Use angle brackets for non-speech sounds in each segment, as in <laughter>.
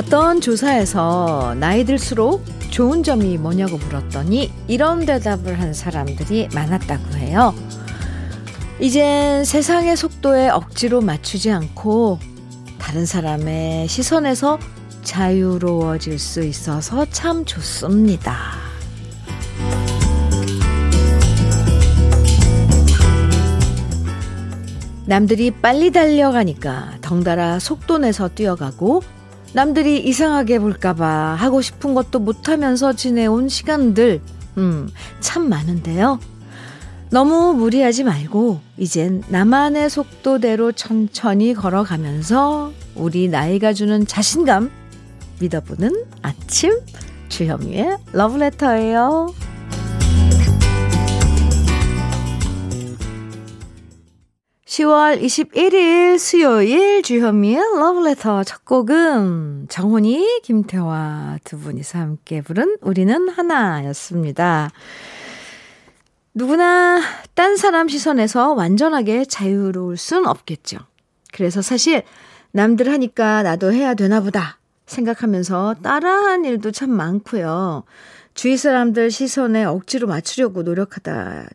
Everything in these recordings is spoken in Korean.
어떤 조사에서 나이 들수록 좋은 점이 뭐냐고 물었더니 이런 대답을 한 사람들이 많았다고 해요. 이젠 세상의 속도에 억지로 맞추지 않고 다른 사람의 시선에서 자유로워질 수 있어서 참 좋습니다. 남들이 빨리 달려가니까 덩달아 속도 내서 뛰어가고 남들이 이상하게 볼까봐 하고 싶은 것도 못하면서 지내온 시간들, 음, 참 많은데요. 너무 무리하지 말고, 이젠 나만의 속도대로 천천히 걸어가면서 우리 나이가 주는 자신감 믿어보는 아침 주현미의 러브레터예요. 10월 21일 수요일 주현미의 러브레터 첫 곡은 정훈이, 김태화 두 분이서 함께 부른 우리는 하나였습니다. 누구나 딴 사람 시선에서 완전하게 자유로울 순 없겠죠. 그래서 사실 남들 하니까 나도 해야 되나 보다 생각하면서 따라한 일도 참 많고요. 주위 사람들 시선에 억지로 맞추려고 노력하다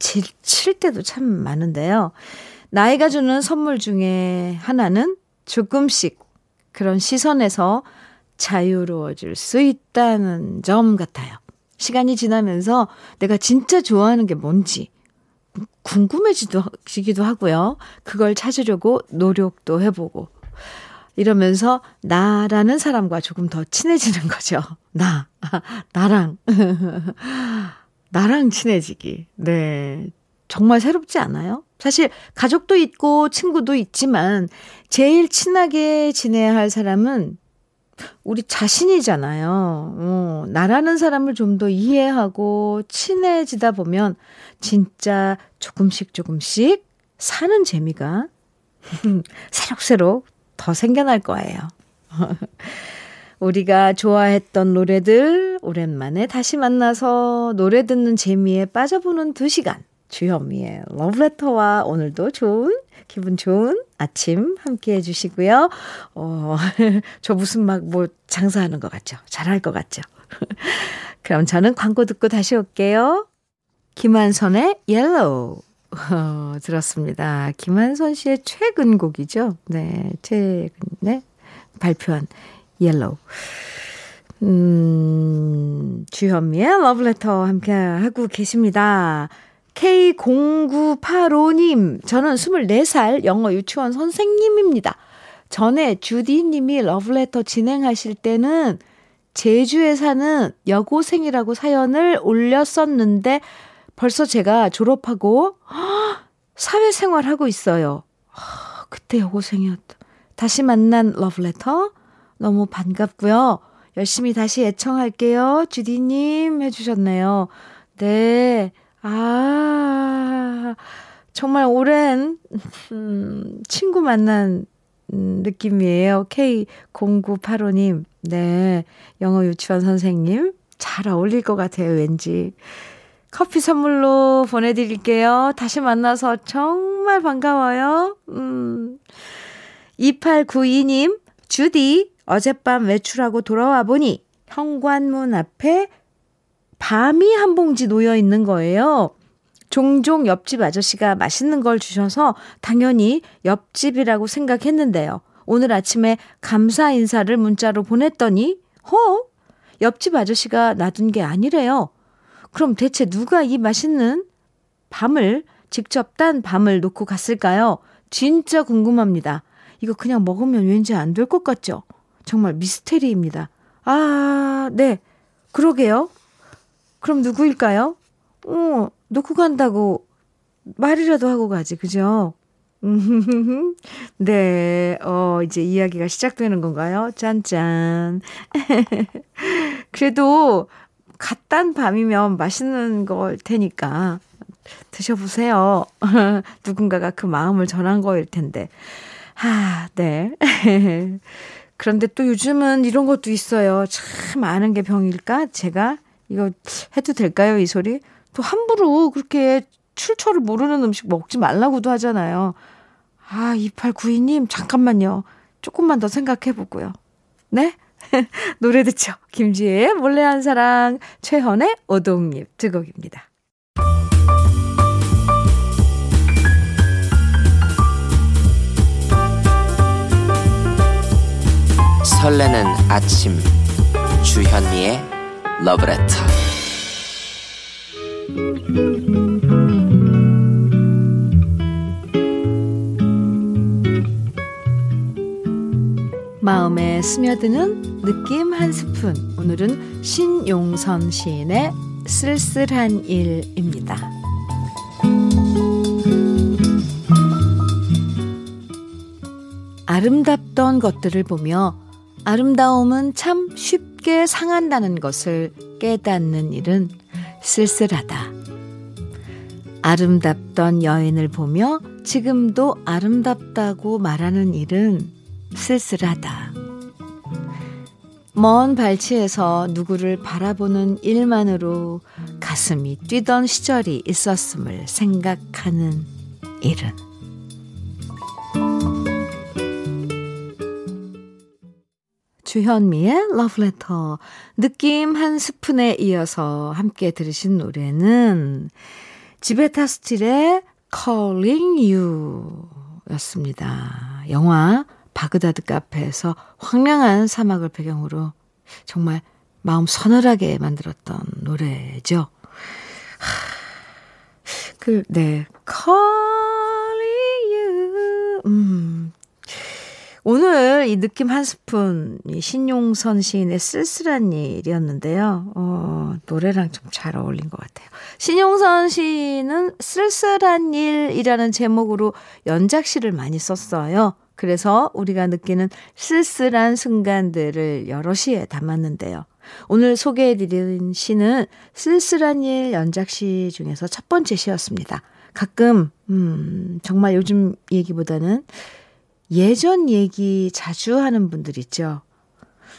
칠, 칠 때도 참 많은데요. 나이가 주는 선물 중에 하나는 조금씩 그런 시선에서 자유로워질 수 있다는 점 같아요. 시간이 지나면서 내가 진짜 좋아하는 게 뭔지 궁금해지기도 하고요. 그걸 찾으려고 노력도 해보고 이러면서 나라는 사람과 조금 더 친해지는 거죠. <laughs> 나, 나랑. <laughs> 나랑 친해지기. 네. 정말 새롭지 않아요? 사실 가족도 있고 친구도 있지만 제일 친하게 지내야 할 사람은 우리 자신이잖아요. 어, 나라는 사람을 좀 더 이해하고 친해지다 보면 진짜 조금씩 조금씩 사는 재미가 <laughs> 새록새록 더 생겨날 거예요. <laughs> 우리가 좋아했던 노래들 오랜만에 다시 만나서 노래 듣는 재미에 빠져보는 두 시간. 주현미의 러브레터와 오늘도 좋은 기분 좋은 아침 함께 해주시고요. 어, <laughs> 저 무슨 막 뭐 장사하는 것 같죠? 잘할 것 같죠? <laughs> 그럼 저는 광고 듣고 다시 올게요. 김한선의 Yellow 어, 들었습니다. 김한선 씨의 최근 곡이죠. 네, 최근에 네, 발표한 Yellow. 음, 주현미의 러브레터 함께 하고 계십니다. K0985님, 저는 24살 영어 유치원 선생님입니다. 전에 주디님이 러브레터 진행하실 때는 제주에 사는 여고생이라고 사연을 올렸었는데 벌써 제가 졸업하고 <gasps> 사회생활 하고 있어요. 그때 여고생이었다. 다시 만난 러브레터 너무 반갑고요. 열심히 다시 애청할게요. 주디님 해주셨네요. 네. 아, 정말 오랜, 음, 친구 만난 음, 느낌이에요. K0985님. 네. 영어 유치원 선생님. 잘 어울릴 것 같아요, 왠지. 커피 선물로 보내드릴게요. 다시 만나서 정말 반가워요. 음. 2892님, 주디, 어젯밤 외출하고 돌아와 보니 현관문 앞에 밤이 한 봉지 놓여 있는 거예요. 종종 옆집 아저씨가 맛있는 걸 주셔서 당연히 옆집이라고 생각했는데요. 오늘 아침에 감사 인사를 문자로 보냈더니, 허? 옆집 아저씨가 놔둔 게 아니래요. 그럼 대체 누가 이 맛있는 밤을, 직접 딴 밤을 놓고 갔을까요? 진짜 궁금합니다. 이거 그냥 먹으면 왠지 안 될 것 같죠? 정말 미스테리입니다. 아, 네. 그러게요. 그럼 누구일까요? 어, 놓고 간다고 말이라도 하고 가지, 그죠? <laughs> 네, 어, 이제 이야기가 시작되는 건가요? 짠짠. <laughs> 그래도 갓단 밤이면 맛있는 걸 테니까 드셔보세요. <laughs> 누군가가 그 마음을 전한 거일 텐데. 아, 네. 그런데 또 요즘은 이런 것도 있어요. 참 아는 게 병일까? 제가 이거 해도 될까요? 이 소리? 또 함부로 그렇게 출처를 모르는 음식 먹지 말라고도 하잖아요. 아, 2892님, 잠깐만요. 조금만 더 생각해 보고요. 네? <laughs> 노래 듣죠. 김지혜의 몰래 한 사랑, 최헌의 오동잎 두 곡입니다. 설레는 아침 주현미의 러브레터 마음에 스며드는 느낌 한 스푼. 오늘은 신용선 시인의 쓸쓸한 일입니다. 아름답던 것들을 보며 아름다움은 참 쉽 게 상한다는 것을 깨닫는 일은 쓸쓸하다. 아름답던 여인을 보며 지금도 아름답다고 말하는 일은 쓸쓸하다. 먼 발치에서 누구를 바라보는 일만으로 가슴이 뛰던 시절이 있었음을 생각하는 일은 주현미의 러브레터 느낌 한 스푼에 이어서 함께 들으신 노래는 지베타 스틸의 Calling You 였습니다. 영화 바그다드 카페에서 황량한 사막을 배경으로 정말 마음 서늘하게 만들었던 노래죠. 그, 네. Calling you. 음. 오늘 이 느낌 한 스푼, 이 신용선 시인의 쓸쓸한 일이었는데요. 어, 노래랑 좀 잘 어울린 것 같아요. 신용선 시인은 쓸쓸한 일이라는 제목으로 연작시를 많이 썼어요. 그래서 우리가 느끼는 쓸쓸한 순간들을 여러 시에 담았는데요. 오늘 소개해드린 시는 쓸쓸한 일 연작시 중에서 첫 번째 시였습니다. 가끔, 음, 정말 요즘 얘기보다는 예전 얘기 자주 하는 분들 있죠.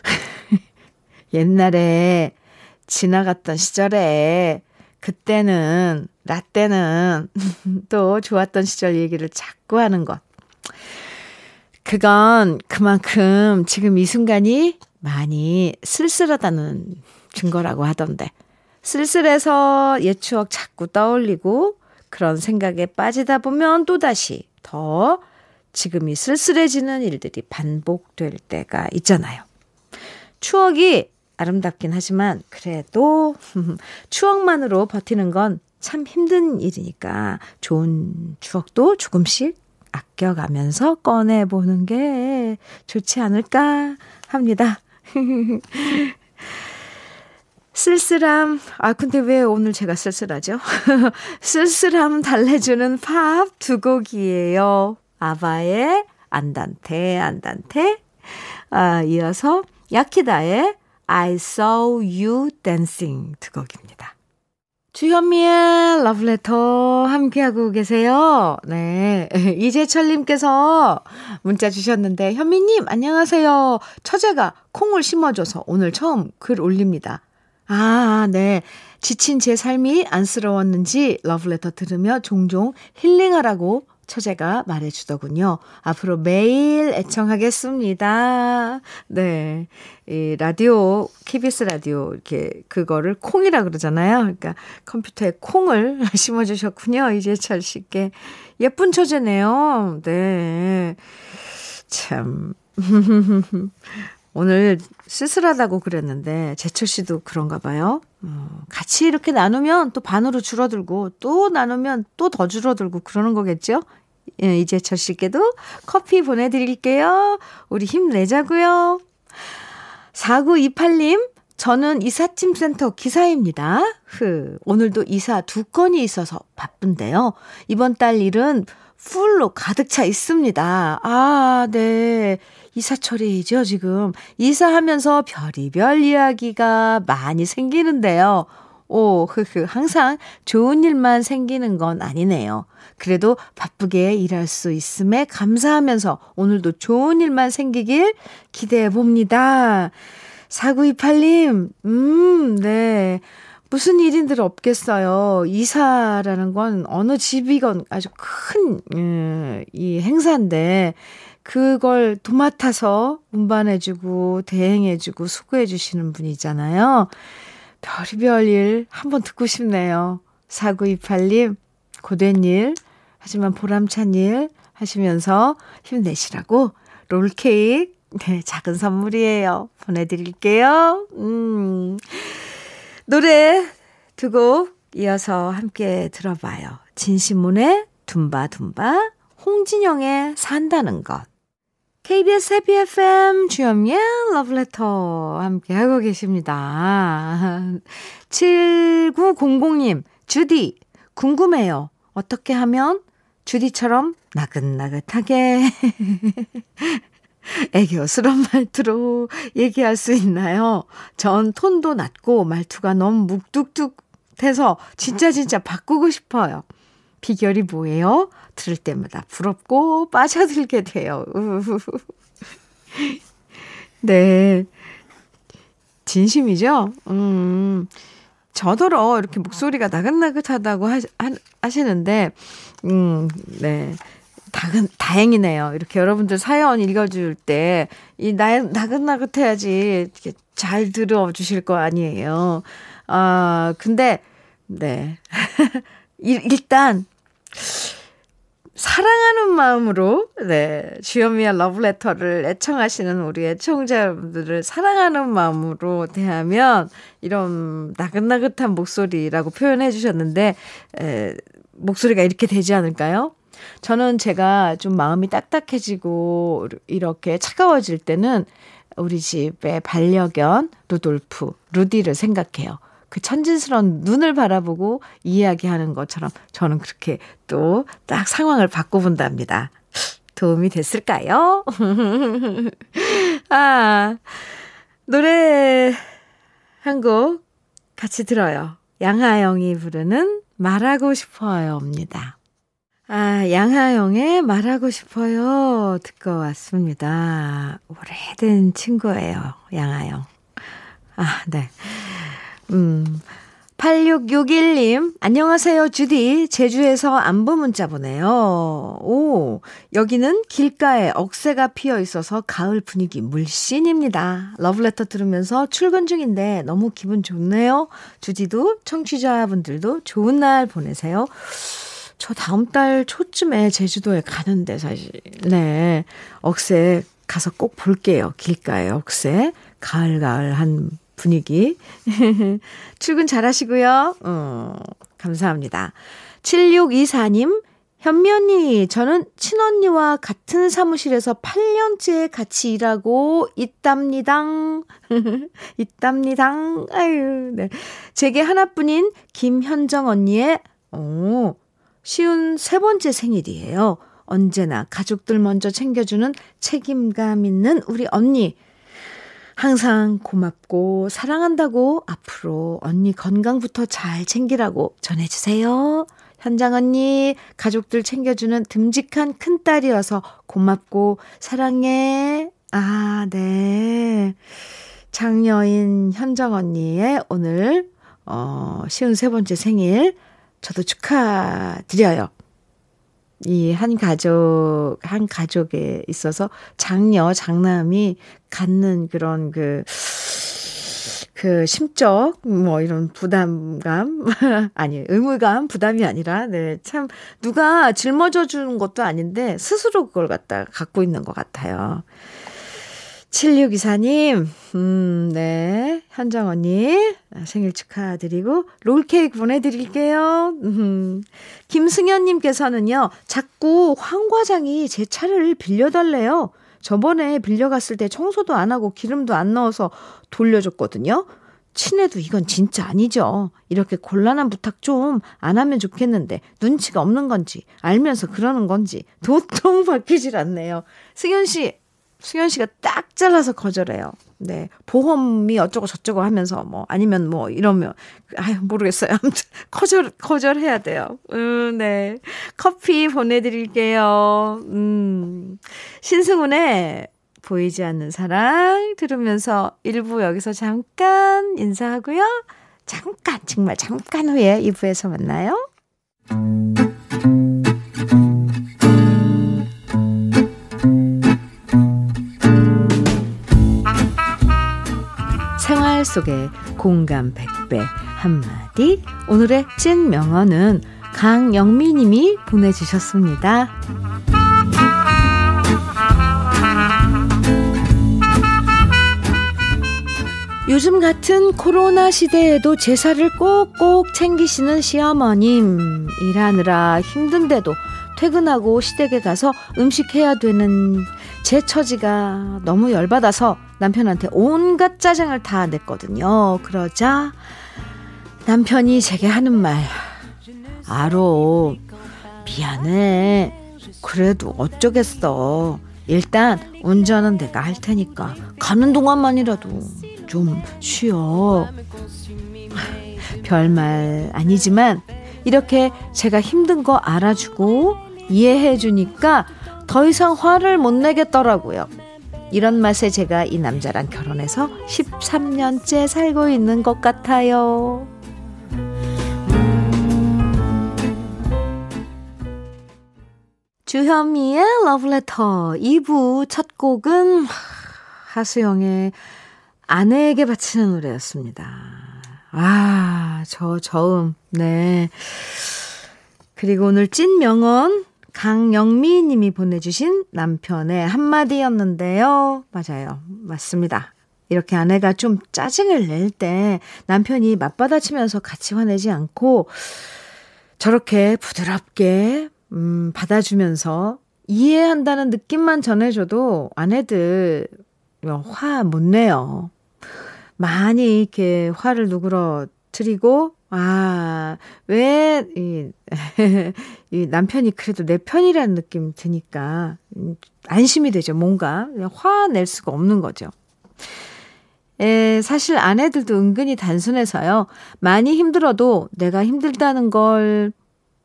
<laughs> 옛날에 지나갔던 시절에 그때는, 나 때는 <laughs> 또 좋았던 시절 얘기를 자꾸 하는 것. 그건 그만큼 지금 이 순간이 많이 쓸쓸하다는 증거라고 하던데. 쓸쓸해서 옛 추억 자꾸 떠올리고 그런 생각에 빠지다 보면 또다시 더 지금 이 쓸쓸해지는 일들이 반복될 때가 있잖아요. 추억이 아름답긴 하지만 그래도 <laughs> 추억만으로 버티는 건 참 힘든 일이니까 좋은 추억도 조금씩 아껴가면서 꺼내보는 게 좋지 않을까 합니다. <laughs> 쓸쓸함. 아, 근데 왜 오늘 제가 쓸쓸하죠? <laughs> 쓸쓸함 달래주는 팝 두 곡이에요. 아바의 안단테, 안단테. 아, 이어서 야키다의 I saw you dancing 두 곡입니다. 주현미의 러브레터 함께하고 계세요. 네. <laughs> 이재철님께서 문자 주셨는데, 현미님, 안녕하세요. 처제가 콩을 심어줘서 오늘 처음 글 올립니다. 아, 네. 지친 제 삶이 안쓰러웠는지 러브레터 들으며 종종 힐링하라고 처제가 말해주더군요. 앞으로 매일 애청하겠습니다. 네. 이 라디오, KBS 라디오, 이렇게, 그거를 콩이라 그러잖아요. 그러니까 컴퓨터에 콩을 <laughs> 심어주셨군요. 이제철 씨께. 예쁜 처제네요. 네. 참. <laughs> 오늘 쓸쓸하다고 그랬는데, 제철 씨도 그런가 봐요. 어, 같이 이렇게 나누면 또 반으로 줄어들고, 또 나누면 또 더 줄어들고 그러는 거겠죠? 예, 이제철 씨께도 커피 보내드릴게요. 우리 힘내자고요. 4928님, 저는 이삿짐 센터 기사입니다. 흐, 오늘도 이사 두 건이 있어서 바쁜데요. 이번 달 일은 풀로 가득 차 있습니다. 아, 네. 이사철이죠, 지금. 이사하면서 별이별 이야기가 많이 생기는데요. 오, 흐흐. 항상 좋은 일만 생기는 건 아니네요. 그래도 바쁘게 일할 수 있음에 감사하면서 오늘도 좋은 일만 생기길 기대해 봅니다. 4928님, 음, 네. 무슨 일인들 없겠어요. 이사라는 건 어느 집이건 아주 큰, 음, 이 행사인데, 그걸 도맡아서 운반해주고, 대행해주고, 수고해주시는 분이잖아요. 별의별 일 한번 듣고 싶네요. 4928님, 고된 일, 하지만 보람찬 일 하시면서 힘내시라고 롤케이크, 네, 작은 선물이에요. 보내드릴게요. 음. 노래 두 곡 이어서 함께 들어봐요. 진시문의 둠바둠바, 홍진영의 산다는 것. KBS 해피 FM 주현미의 러브레터 함께 하고 계십니다. <laughs> 7900님, 주디, 궁금해요. 어떻게 하면 주디처럼 나긋나긋하게 <laughs> 애교스러운 <laughs> 말투로 얘기할 수 있나요? 전 톤도 낮고 말투가 너무 묵뚝뚝해서 진짜 진짜 바꾸고 싶어요. 비결이 뭐예요? 들을 때마다 부럽고 빠져들게 돼요. <laughs> 네. 진심이죠? 음. 저더러 이렇게 목소리가 나긋나긋하다고 하, 하시는데, 음, 네. 다근, 다행이네요. 이렇게 여러분들 사연 읽어줄 때, 이 나, 나긋나긋해야지 이렇게 잘 들어주실 거 아니에요. 아, 근데, 네. <laughs> 일단, 사랑하는 마음으로, 네, 주현미의 러브레터를 애청하시는 우리 애청자 여러분들을 사랑하는 마음으로 대하면 이런 나긋나긋한 목소리라고 표현해 주셨는데, 에, 목소리가 이렇게 되지 않을까요? 저는 제가 좀 마음이 딱딱해지고 이렇게 차가워질 때는 우리 집의 반려견 루돌프, 루디를 생각해요. 그 천진스러운 눈을 바라보고 이야기하는 것처럼 저는 그렇게 또 딱 상황을 바꿔본답니다. 도움이 됐을까요? <laughs> 아, 노래 한 곡 같이 들어요. 양하영이 부르는 말하고 싶어요입니다. 아, 양하영의 말하고 싶어요. 듣고 왔습니다. 오래된 친구예요. 양하영. 아, 네. 음. 8661님, 안녕하세요, 주디. 제주에서 안부 문자 보내요. 오, 여기는 길가에 억새가 피어 있어서 가을 분위기 물씬입니다. 러브레터 들으면서 출근 중인데 너무 기분 좋네요. 주디도 청취자분들도 좋은 날 보내세요. 저 다음 달 초쯤에 제주도에 가는데 사실, 네. 억새 가서 꼭 볼게요. 길가에 억새. 가을가을한 분위기. <laughs> 출근 잘 하시고요. 어, 감사합니다. 7624님, 현미 언니, 저는 친언니와 같은 사무실에서 8년째 같이 일하고 있답니다. <laughs> 있답니다. 아유, 네. 제게 하나뿐인 김현정 언니의, 오, 쉬운 세 번째 생일이에요. 언제나 가족들 먼저 챙겨주는 책임감 있는 우리 언니. 항상 고맙고 사랑한다고 앞으로 언니 건강부터 잘 챙기라고 전해주세요. 현장 언니, 가족들 챙겨주는 듬직한 큰딸이어서 고맙고 사랑해. 아, 네. 장녀인 현정 언니의 오늘, 어, 쉬운 세 번째 생일, 저도 축하드려요. 이 한 가족, 한 가족에 있어서 장녀, 장남이 갖는 그런 그, 그 심적, 뭐 이런 부담감, <laughs> 아니, 의무감, 부담이 아니라, 네, 참, 누가 짊어져 주는 것도 아닌데, 스스로 그걸 갖다 갖고 있는 것 같아요. 7624님, 음, 네. 현정 언니, 생일 축하드리고, 롤케이크 보내드릴게요. 음. 김승현님께서는요, 자꾸 황 과장이 제 차를 빌려달래요. 저번에 빌려갔을 때 청소도 안 하고 기름도 안 넣어서 돌려줬거든요. 친해도 이건 진짜 아니죠. 이렇게 곤란한 부탁 좀 안 하면 좋겠는데 눈치가 없는 건지 알면서 그러는 건지 도통 <laughs> 바뀌질 않네요. 승현 씨 수현 씨가 딱 잘라서 거절해요. 네. 보험이 어쩌고 저쩌고 하면서 뭐 아니면 뭐 이러면 아유 모르겠어요. 아무튼 거절 거절해야 돼요. 음, 네. 커피 보내 드릴게요. 음. 신승훈의 보이지 않는 사랑 들으면서 1부 여기서 잠깐 인사하고요. 잠깐, 정말 잠깐 후에 2부에서 만나요. 생활 속의 공감 100배 한마디. 오늘의 찐 명언은 강영미 님이 보내주셨습니다. 요즘 같은 코로나 시대에도 제사를 꼭꼭 챙기시는 시어머님. 일하느라 힘든데도 퇴근하고 시댁에 가서 음식 해야 되는 제 처지가 너무 열받아서 남편한테 온갖 짜증을 다 냈거든요. 그러자 남편이 제게 하는 말. 알어. 미안해. 그래도 어쩌겠어. 일단 운전은 내가 할 테니까 가는 동안만이라도 좀 쉬어. <laughs> 별말 아니지만 이렇게 제가 힘든 거 알아주고 이해해 주니까 더 이상 화를 못 내겠더라고요. 이런 맛에 제가 이 남자랑 결혼해서 13년째 살고 있는 것 같아요. 주현미의 러브레터 2부 첫 곡은 하수영의 아내에게 바치는 노래였습니다. 아, 저 저음. 네. 그리고 오늘 찐 명언 강영미 님이 보내주신 남편의 한마디였는데요. 맞아요. 맞습니다. 이렇게 아내가 좀 짜증을 낼 때 남편이 맞받아치면서 같이 화내지 않고 저렇게 부드럽게 음, 받아주면서 이해한다는 느낌만 전해줘도 아내들 화 못 내요. 많이 이렇게 화를 누그러뜨리고 아, 왜, 이, <laughs> 이 남편이 그래도 내 편이라는 느낌 드니까 안심이 되죠, 뭔가. 화낼 수가 없는 거죠. 에, 사실 아내들도 은근히 단순해서요. 많이 힘들어도 내가 힘들다는 걸,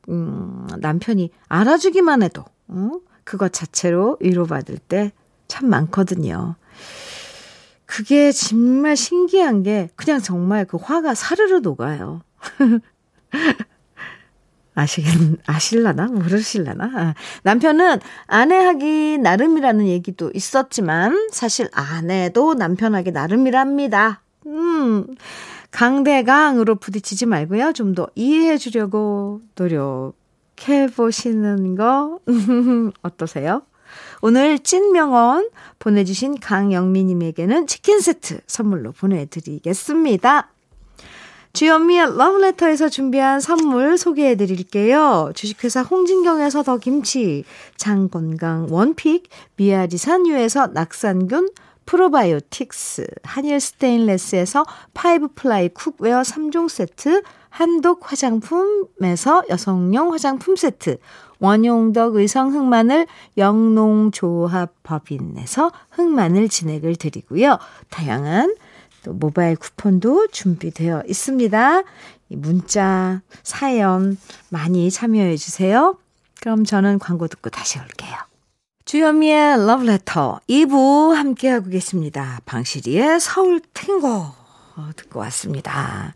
음, 남편이 알아주기만 해도, 어? 그것 자체로 위로받을 때 참 많거든요. 그게 정말 신기한 게 그냥 정말 그 화가 사르르 녹아요. <laughs> 아시겠, 아실라나? 모르실라나? 아, 남편은 아내하기 나름이라는 얘기도 있었지만, 사실 아내도 남편하기 나름이랍니다. 음, 강대강으로 부딪히지 말고요. 좀 더 이해해 주려고 노력해 보시는 거, <laughs> 어떠세요? 오늘 찐명언 보내주신 강영미님에게는 치킨 세트 선물로 보내드리겠습니다. 주현미의 러브레터에서 준비한 선물 소개해 드릴게요. 주식회사 홍진경에서 더 김치, 장건강 one pick, 미아리 산유에서 낙산균, 프로바이오틱스, 한일 스테인레스에서 five ply cookware 3종 세트, 한독 화장품에서 여성용 화장품 세트, 원용덕 의성 흑마늘 영농조합 법인에서 흑마늘 진액을 드리고요. 다양한 또 모바일 쿠폰도 준비되어 있습니다. 문자, 사연 많이 참여해 주세요. 그럼 저는 광고 듣고 다시 올게요. 주현미의 러브레터 2부 함께하고 계십니다. 방시리의 서울 탱고 듣고 왔습니다.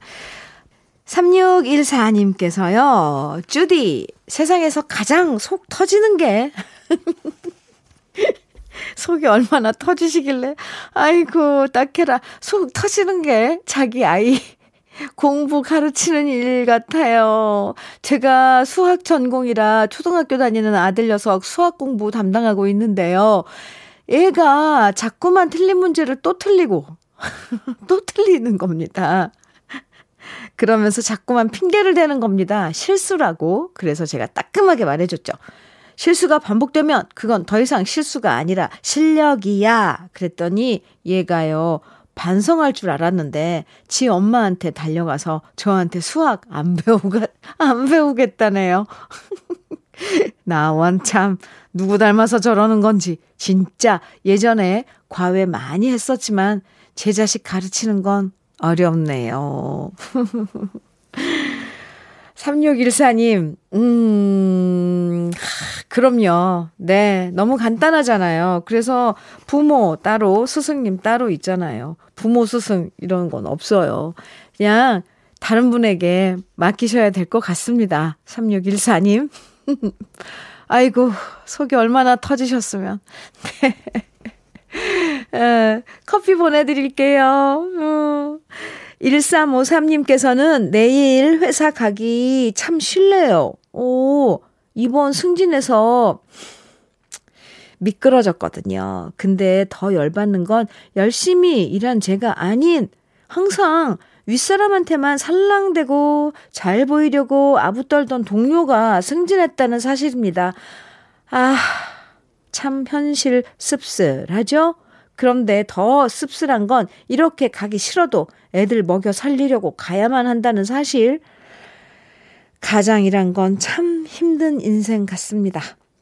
3614님께서요, 주디, 세상에서 가장 속 터지는 게 <laughs> 속이 얼마나 터지시길래, 아이고, 딱해라. 속 터지는 게 자기 아이 <laughs> 공부 가르치는 일 같아요. 제가 수학 전공이라 초등학교 다니는 아들 녀석 수학 공부 담당하고 있는데요. 얘가 자꾸만 틀린 문제를 또 틀리고, <laughs> 또 틀리는 겁니다. 그러면서 자꾸만 핑계를 대는 겁니다. 실수라고. 그래서 제가 따끔하게 말해줬죠. 실수가 반복되면 그건 더 이상 실수가 아니라 실력이야. 그랬더니 얘가요. 반성할 줄 알았는데 지 엄마한테 달려가서 저한테 수학 안 배우가 <laughs> 안 배우겠다네요. <laughs> 나 원 참 누구 닮아서 저러는 건지 진짜 예전에 과외 많이 했었지만 제 자식 가르치는 건 어렵네요. <laughs> 3614님, 음, 그럼요. 네, 너무 간단하잖아요. 그래서 부모 따로, 스승님 따로 있잖아요. 부모, 스승, 이런 건 없어요. 그냥 다른 분에게 맡기셔야 될 것 같습니다. 3614님. <laughs> 아이고, 속이 얼마나 터지셨으면. <laughs> 네. 에, 커피 보내드릴게요. 어. 1353님께서는 내일 회사 가기 참 싫네요. 오, 이번 승진에서 미끄러졌거든요. 근데 더 열받는 건 열심히 일한 제가 아닌 항상 윗사람한테만 살랑대고 잘 보이려고 아부떨던 동료가 승진했다는 사실입니다. 아, 참 현실 씁쓸하죠? 그런데 더 씁쓸한 건 이렇게 가기 싫어도 애들 먹여 살리려고 가야만 한다는 사실. 가장이란 건 참 힘든 인생 같습니다.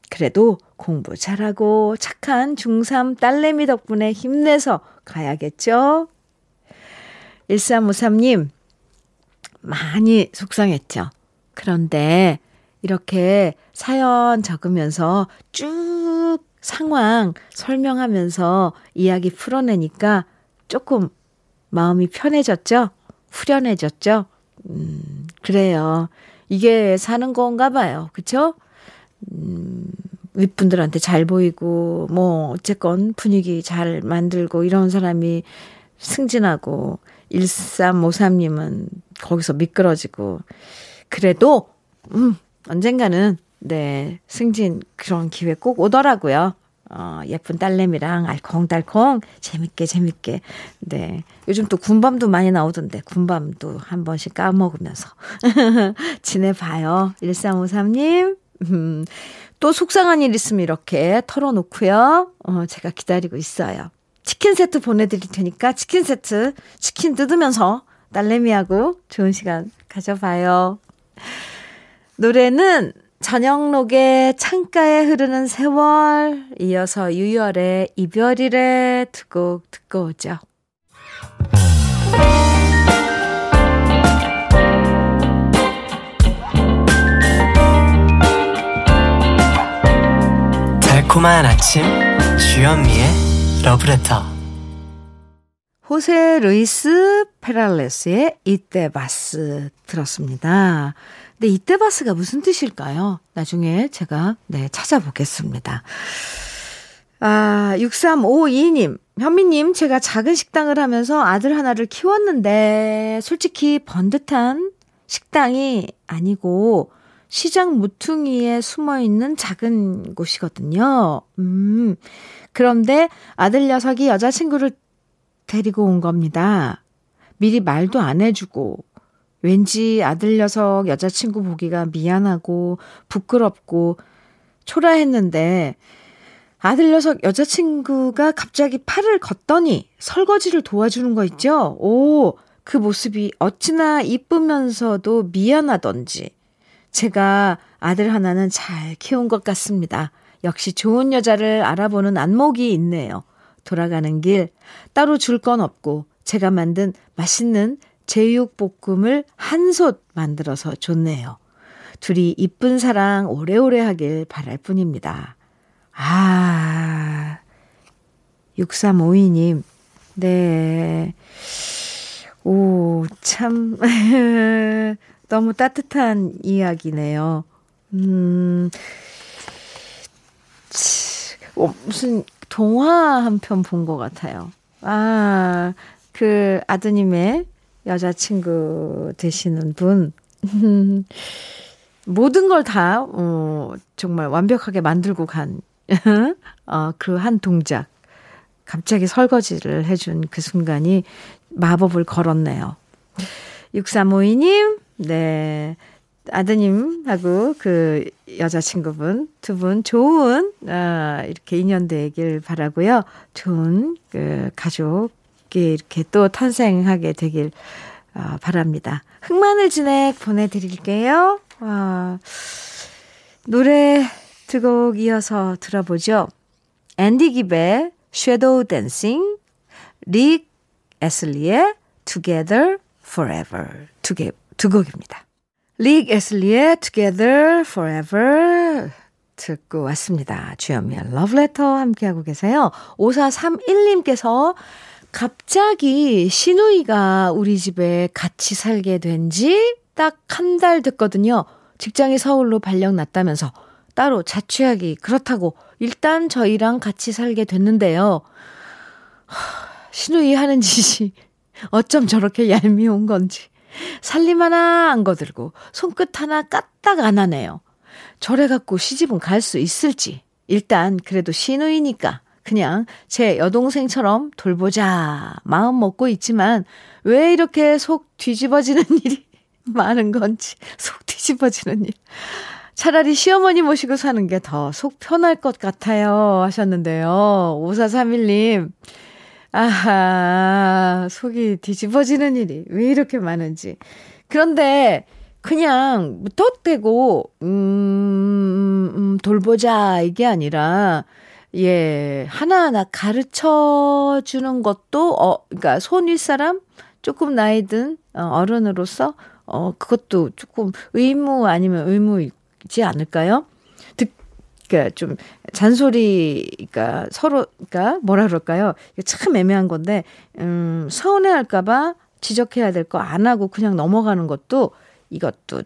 그래도 공부 잘하고 착한 중3 딸내미 덕분에 힘내서 가야겠죠? 1353님, 많이 속상했죠. 그런데 이렇게 사연 적으면서 쭉 상황 설명하면서 이야기 풀어내니까 조금 마음이 편해졌죠? 후련해졌죠? 음, 그래요. 이게 사는 건가 봐요. 그쵸? 음, 윗분들한테 잘 보이고, 뭐, 어쨌건 분위기 잘 만들고, 이런 사람이 승진하고, 1353님은 거기서 미끄러지고, 그래도, 음, 언젠가는, 네, 승진 그런 기회 꼭 오더라고요. 어, 예쁜 딸내미랑 알콩달콩 재밌게 재밌게. 네. 요즘 또 군밤도 많이 나오던데 군밤도 한 번씩 까먹으면서 <laughs> 지내봐요. 1353님. 음, 또 속상한 일 있으면 이렇게 털어놓고요. 어, 제가 기다리고 있어요. 치킨 세트 보내드릴 테니까 치킨 세트, 치킨 뜯으면서 딸내미하고 좋은 시간 가져봐요. 노래는 저녁록의 창가에 흐르는 세월, 이어서 유열의 이별이래 두 곡 듣고 오죠. 달콤한 아침 주현미의 러브레터 호세 루이스 페랄레스의 이때바스 들었습니다. 근데 이때바스가 무슨 뜻일까요? 나중에 제가 네 찾아보겠습니다. 아, 6352님. 현미님, 제가 작은 식당을 하면서 아들 하나를 키웠는데, 솔직히 번듯한 식당이 아니고, 시장 무퉁이에 숨어 있는 작은 곳이거든요. 음. 그런데 아들 녀석이 여자친구를 데리고 온 겁니다. 미리 말도 안 해주고, 왠지 아들 녀석 여자친구 보기가 미안하고, 부끄럽고, 초라했는데, 아들 녀석 여자친구가 갑자기 팔을 걷더니 설거지를 도와주는 거 있죠? 오, 그 모습이 어찌나 이쁘면서도 미안하던지. 제가 아들 하나는 잘 키운 것 같습니다. 역시 좋은 여자를 알아보는 안목이 있네요. 돌아가는 길 따로 줄 건 없고 제가 만든 맛있는 제육볶음을 한 솥 만들어서 줬네요. 둘이 이쁜 사랑 오래오래 하길 바랄 뿐입니다. 아, 6352님. 네. 오, 참. <laughs> 너무 따뜻한 이야기네요. 음, 어, 무슨 동화 한 편 본 것 같아요. 아, 그 아드님의 여자친구 되시는 분. <laughs> 모든 걸 다, 어, 정말 완벽하게 만들고 간, <laughs> 어, 그 한 동작. 갑자기 설거지를 해준 그 순간이 마법을 걸었네요. 6352님, 네. 아드님하고 그 여자친구분 두 분 좋은 아 이렇게 인연 되길 바라고요. 좋은 그 가족이 이렇게 또 탄생하게 되길 아, 바랍니다. 흑마늘 진액 보내드릴게요. 아, 노래 두 곡 이어서 들어보죠. 앤디 깁의 Shadow Dancing, 릭 에슬리의 Together Forever 두 개, 두 곡입니다. 릭 에슬리의 Together Forever 듣고 왔습니다. 주현미의 Letter 함께하고 계세요. 5431님께서 갑자기 시누이가 우리 집에 같이 살게 된 지 딱 한 달 됐거든요. 직장이 서울로 발령 났다면서 따로 자취하기 그렇다고 일단 저희랑 같이 살게 됐는데요. 시누이 하는 짓이 <laughs> 어쩜 저렇게 얄미운 건지. 살림 하나 안 거들고 손끝 하나 까딱 안 하네요. 저래 갖고 시집은 갈 수 있을지. 일단 그래도 시누이니까 그냥 제 여동생처럼 돌보자 마음 먹고 있지만 왜 이렇게 속 뒤집어지는 <laughs> 일이 많은 건지 속 뒤집어지는 일. 차라리 시어머니 모시고 사는 게 더 속 편할 것 같아요 하셨는데요. 5431님. 아하, 속이 뒤집어지는 일이 왜 이렇게 많은지. 그런데 그냥 무턱대고 음, 음 돌보자 이게 아니라 예, 하나하나 가르쳐 주는 것도 어 그러니까 손윗 사람 조금 나이 든 어, 어른으로서 어 그것도 조금 의무 아니면 의무이지 않을까요? 듣 그러니까 좀 잔소리가 서로 그러니까 뭐라 그럴까요? 참 애매한 건데 음 서운해 할까 봐 지적해야 될 거 안 하고 그냥 넘어가는 것도 이것도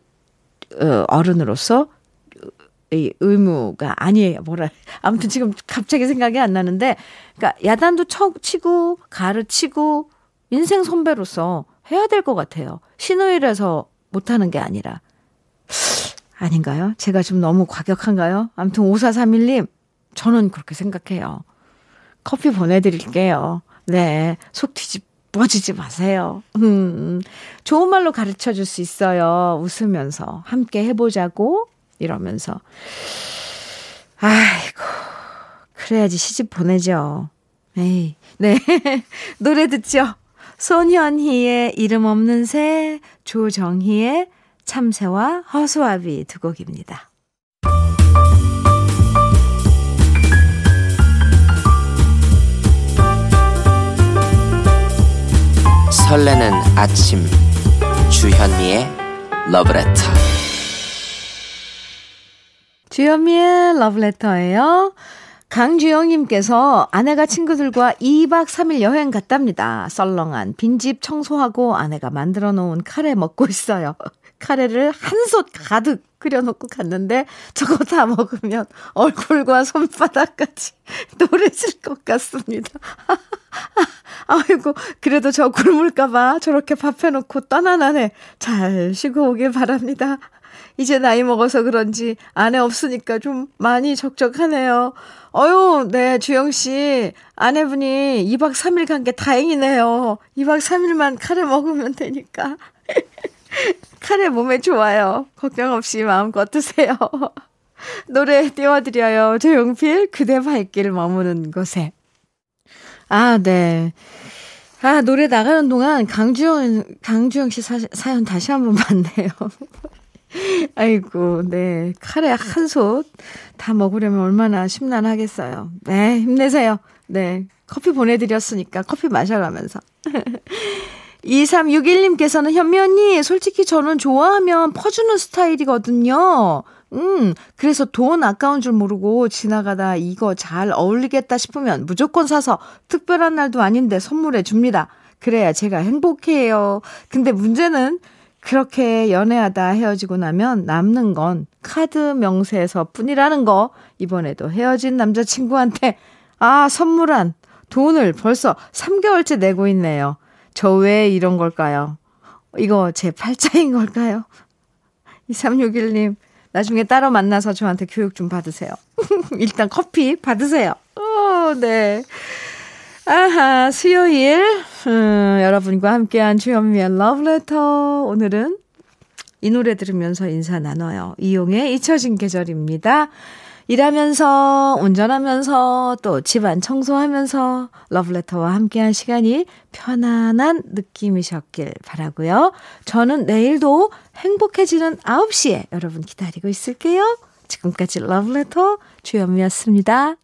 어, 어른으로서 이 의무가 아니에요. 뭐라. 아무튼 지금 갑자기 생각이 안 나는데, 그러니까 야단도 쳐, 치고, 가르치고, 인생 선배로서 해야 될 것 같아요. 신우이라서 못하는 게 아니라. 아닌가요? 제가 좀 너무 과격한가요? 아무튼 5431님, 저는 그렇게 생각해요. 커피 보내드릴게요. 네. 속 뒤집어지지 마세요. 음, 좋은 말로 가르쳐 줄 수 있어요. 웃으면서. 함께 해보자고. 이러면서. 아이고. 그래야지 시집 보내죠. 에이. 네. <laughs> 노래 듣죠. 손현희의 이름 없는 새, 조정희의 참새와 허수아비 두 곡입니다. 설레는 아침 주현미의 러브레터 주현미의 러브레터예요. 강주영님께서 아내가 친구들과 2박 3일 여행 갔답니다. 썰렁한 빈집 청소하고 아내가 만들어 놓은 카레 먹고 있어요. 카레를 한 솥 가득 끓여놓고 갔는데 저거 다 먹으면 얼굴과 손바닥까지 <laughs> 노래질 것 같습니다. <laughs> 아이고, 그래도 저 굶을까봐 저렇게 밥 해놓고 떠나나네. 잘 쉬고 오길 바랍니다. 이제 나이 먹어서 그런지 아내 없으니까 좀 많이 적적하네요. 어유, 네, 주영 씨. 아내분이 2박 3일 간 게 다행이네요. 2박 3일만 카레 먹으면 되니까. <laughs> 카레 몸에 좋아요. 걱정 없이 마음껏 드세요. <laughs> 노래 띄워드려요. 조용필, 그대 발길 머무는 곳에. 아, 네. 아, 노래 나가는 동안 강주영, 강주영 씨 사, 사연 다시 한번 봤네요. <laughs> 아이고, 네. 카레 한솥다 먹으려면 얼마나 심란하겠어요. 네, 힘내세요. 네. 커피 보내드렸으니까 커피 마셔가면서. <laughs> 2361님께서는 현미 언니, 솔직히 저는 좋아하면 퍼주는 스타일이거든요. 음, 그래서 돈 아까운 줄 모르고 지나가다 이거 잘 어울리겠다 싶으면 무조건 사서 특별한 날도 아닌데 선물해 줍니다. 그래야 제가 행복해요. 근데 문제는 그렇게 연애하다 헤어지고 나면 남는 건 카드 명세서 뿐이라는 거. 이번에도 헤어진 남자친구한테, 아, 선물한 돈을 벌써 3개월째 내고 있네요. 저 왜 이런 걸까요? 이거 제 팔자인 걸까요? <laughs> 2361님, 나중에 따로 만나서 저한테 교육 좀 받으세요. <laughs> 일단 커피 받으세요. 어, 네. 아하, 수요일, 음, 여러분과 함께한 주현미의 러브레터. 오늘은 이 노래 들으면서 인사 나눠요. 이용의 잊혀진 계절입니다. 일하면서, 운전하면서, 또 집안 청소하면서 러브레터와 함께한 시간이 편안한 느낌이셨길 바라고요. 저는 내일도 행복해지는 9시에 여러분 기다리고 있을게요. 지금까지 러브레터 주현미였습니다.